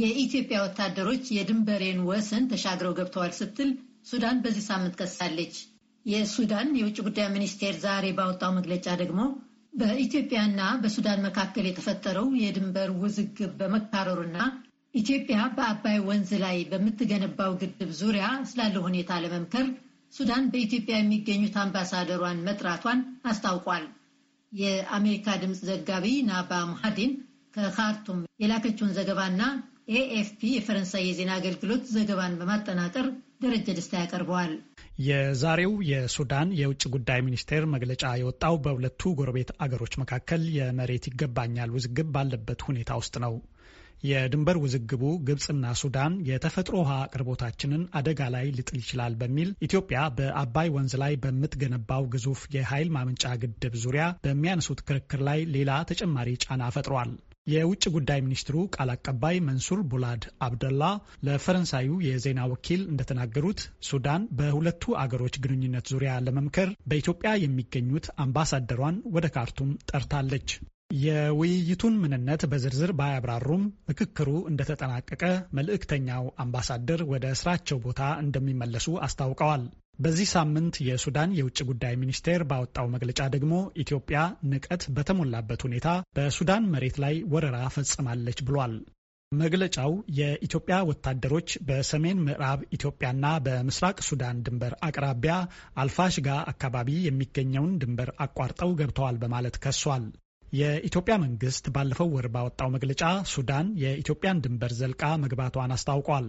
የኢትዮጵያ ወታደሮች የድንበሬን ወሰን ተሻግረው ገብተዋል ስትል ሱዳን በዚህ ሳምንት ከሳለች። የሱዳን የውጭ ጉዳይ ሚኒስቴር ዛሬ ባወጣው መግለጫ ደግሞ በኢትዮጵያና በሱዳን መካከል የተፈጠረው የድንበር ውዝግብ በመካረሩና ኢትዮጵያ በአባይ ወንዝ ላይ በምትገነባው ግድብ ዙሪያ ስላለው ሁኔታ ለመምከር ሱዳን በኢትዮጵያ የሚገኙት አምባሳደሯን መጥራቷን አስታውቋል። የአሜሪካ ድምፅ ዘጋቢ ናባ ሙሐዲን ከካርቱም የላከችውን ዘገባና ኤኤፍፒ የፈረንሳይ የዜና አገልግሎት ዘገባን በማጠናቀር ደረጀ ደስታ ያቀርበዋል። የዛሬው የሱዳን የውጭ ጉዳይ ሚኒስቴር መግለጫ የወጣው በሁለቱ ጎረቤት አገሮች መካከል የመሬት ይገባኛል ውዝግብ ባለበት ሁኔታ ውስጥ ነው። የድንበር ውዝግቡ ግብፅና ሱዳን የተፈጥሮ ውሃ አቅርቦታችንን አደጋ ላይ ሊጥል ይችላል በሚል ኢትዮጵያ በአባይ ወንዝ ላይ በምትገነባው ግዙፍ የኃይል ማመንጫ ግድብ ዙሪያ በሚያነሱት ክርክር ላይ ሌላ ተጨማሪ ጫና ፈጥሯል። የውጭ ጉዳይ ሚኒስትሩ ቃል አቀባይ መንሱር ቡላድ አብደላ ለፈረንሳዩ የዜና ወኪል እንደተናገሩት ሱዳን በሁለቱ አገሮች ግንኙነት ዙሪያ ለመምከር በኢትዮጵያ የሚገኙት አምባሳደሯን ወደ ካርቱም ጠርታለች። የውይይቱን ምንነት በዝርዝር ባያብራሩም ምክክሩ እንደተጠናቀቀ መልእክተኛው አምባሳደር ወደ ስራቸው ቦታ እንደሚመለሱ አስታውቀዋል። በዚህ ሳምንት የሱዳን የውጭ ጉዳይ ሚኒስቴር ባወጣው መግለጫ ደግሞ ኢትዮጵያ ንቀት በተሞላበት ሁኔታ በሱዳን መሬት ላይ ወረራ ፈጽማለች ብሏል። መግለጫው የኢትዮጵያ ወታደሮች በሰሜን ምዕራብ ኢትዮጵያና በምስራቅ ሱዳን ድንበር አቅራቢያ አልፋሽጋ አካባቢ የሚገኘውን ድንበር አቋርጠው ገብተዋል በማለት ከሷል። የኢትዮጵያ መንግስት ባለፈው ወር ባወጣው መግለጫ ሱዳን የኢትዮጵያን ድንበር ዘልቃ መግባቷን አስታውቋል።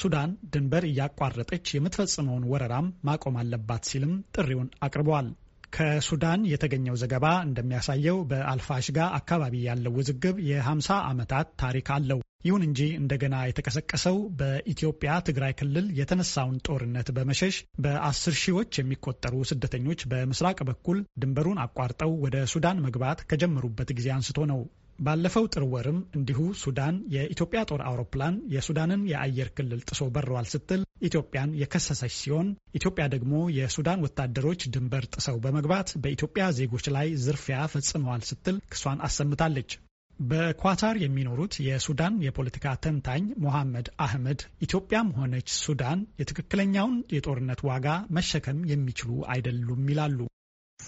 ሱዳን ድንበር እያቋረጠች የምትፈጽመውን ወረራም ማቆም አለባት ሲልም ጥሪውን አቅርበዋል። ከሱዳን የተገኘው ዘገባ እንደሚያሳየው በአልፋሽጋ አካባቢ ያለው ውዝግብ የ50 ዓመታት ታሪክ አለው። ይሁን እንጂ እንደገና የተቀሰቀሰው በኢትዮጵያ ትግራይ ክልል የተነሳውን ጦርነት በመሸሽ በአስር ሺዎች የሚቆጠሩ ስደተኞች በምስራቅ በኩል ድንበሩን አቋርጠው ወደ ሱዳን መግባት ከጀመሩበት ጊዜ አንስቶ ነው። ባለፈው ጥር ወርም እንዲሁ ሱዳን የኢትዮጵያ ጦር አውሮፕላን የሱዳንን የአየር ክልል ጥሶ በረዋል ስትል ኢትዮጵያን የከሰሰች ሲሆን ኢትዮጵያ ደግሞ የሱዳን ወታደሮች ድንበር ጥሰው በመግባት በኢትዮጵያ ዜጎች ላይ ዝርፊያ ፈጽመዋል ስትል ክሷን አሰምታለች። በኳታር የሚኖሩት የሱዳን የፖለቲካ ተንታኝ ሞሐመድ አህመድ ኢትዮጵያም ሆነች ሱዳን የትክክለኛውን የጦርነት ዋጋ መሸከም የሚችሉ አይደሉም ይላሉ።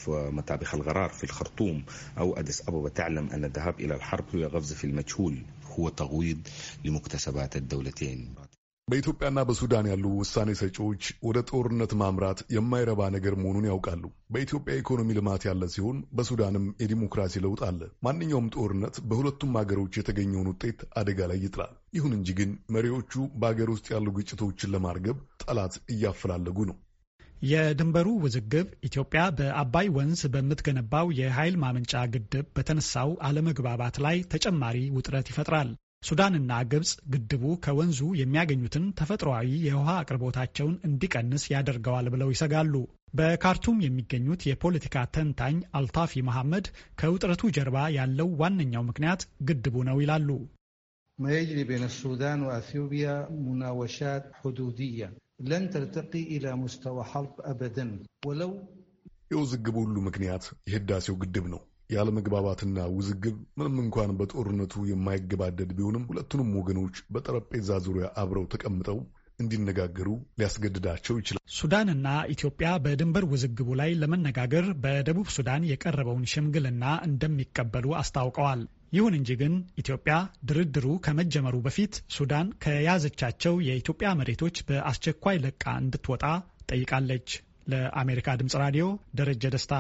مطابخ الغرار في الخرطوم أو أديس أبابا تعلم أن الذهاب إلى الحرب هو غفز في المجهول هو تغويض لمكتسبات الدولتين በኢትዮጵያና በሱዳን ያሉ ውሳኔ ሰጪዎች ወደ ጦርነት ማምራት የማይረባ ነገር መሆኑን ያውቃሉ። በኢትዮጵያ ኢኮኖሚ ልማት ያለ ሲሆን በሱዳንም የዲሞክራሲ ለውጥ አለ። ማንኛውም ጦርነት በሁለቱም ሀገሮች የተገኘውን ውጤት አደጋ ላይ ይጥላል። ይሁን እንጂ ግን መሪዎቹ በሀገር ውስጥ ያሉ ግጭቶችን ለማርገብ ጠላት እያፈላለጉ ነው። የድንበሩ ውዝግብ ኢትዮጵያ በአባይ ወንዝ በምትገነባው የኃይል ማመንጫ ግድብ በተነሳው አለመግባባት ላይ ተጨማሪ ውጥረት ይፈጥራል። ሱዳንና ግብፅ ግድቡ ከወንዙ የሚያገኙትን ተፈጥሯዊ የውሃ አቅርቦታቸውን እንዲቀንስ ያደርገዋል ብለው ይሰጋሉ። በካርቱም የሚገኙት የፖለቲካ ተንታኝ አልታፊ መሐመድ ከውጥረቱ ጀርባ ያለው ዋነኛው ምክንያት ግድቡ ነው ይላሉ። ما يجري بين السودان وأثيوبيا مناوشات حدودية ለን ተርተቂ ኢላ ሙስተዋ ሐርብ አበደን ወለው የውዝግብ ሁሉ ምክንያት የህዳሴው ግድብ ነው። ያለመግባባትና ውዝግብ ምንም እንኳን በጦርነቱ የማይገባደድ ቢሆንም ሁለቱንም ወገኖች በጠረጴዛ ዙሪያ አብረው ተቀምጠው እንዲነጋገሩ ሊያስገድዳቸው ይችላል። ሱዳንና ኢትዮጵያ በድንበር ውዝግቡ ላይ ለመነጋገር በደቡብ ሱዳን የቀረበውን ሽምግልና እንደሚቀበሉ አስታውቀዋል። ይሁን እንጂ ግን ኢትዮጵያ ድርድሩ ከመጀመሩ በፊት ሱዳን ከያዘቻቸው የኢትዮጵያ መሬቶች በአስቸኳይ ለቃ እንድትወጣ ጠይቃለች። ለአሜሪካ ድምፅ ራዲዮ ደረጀ ደስታ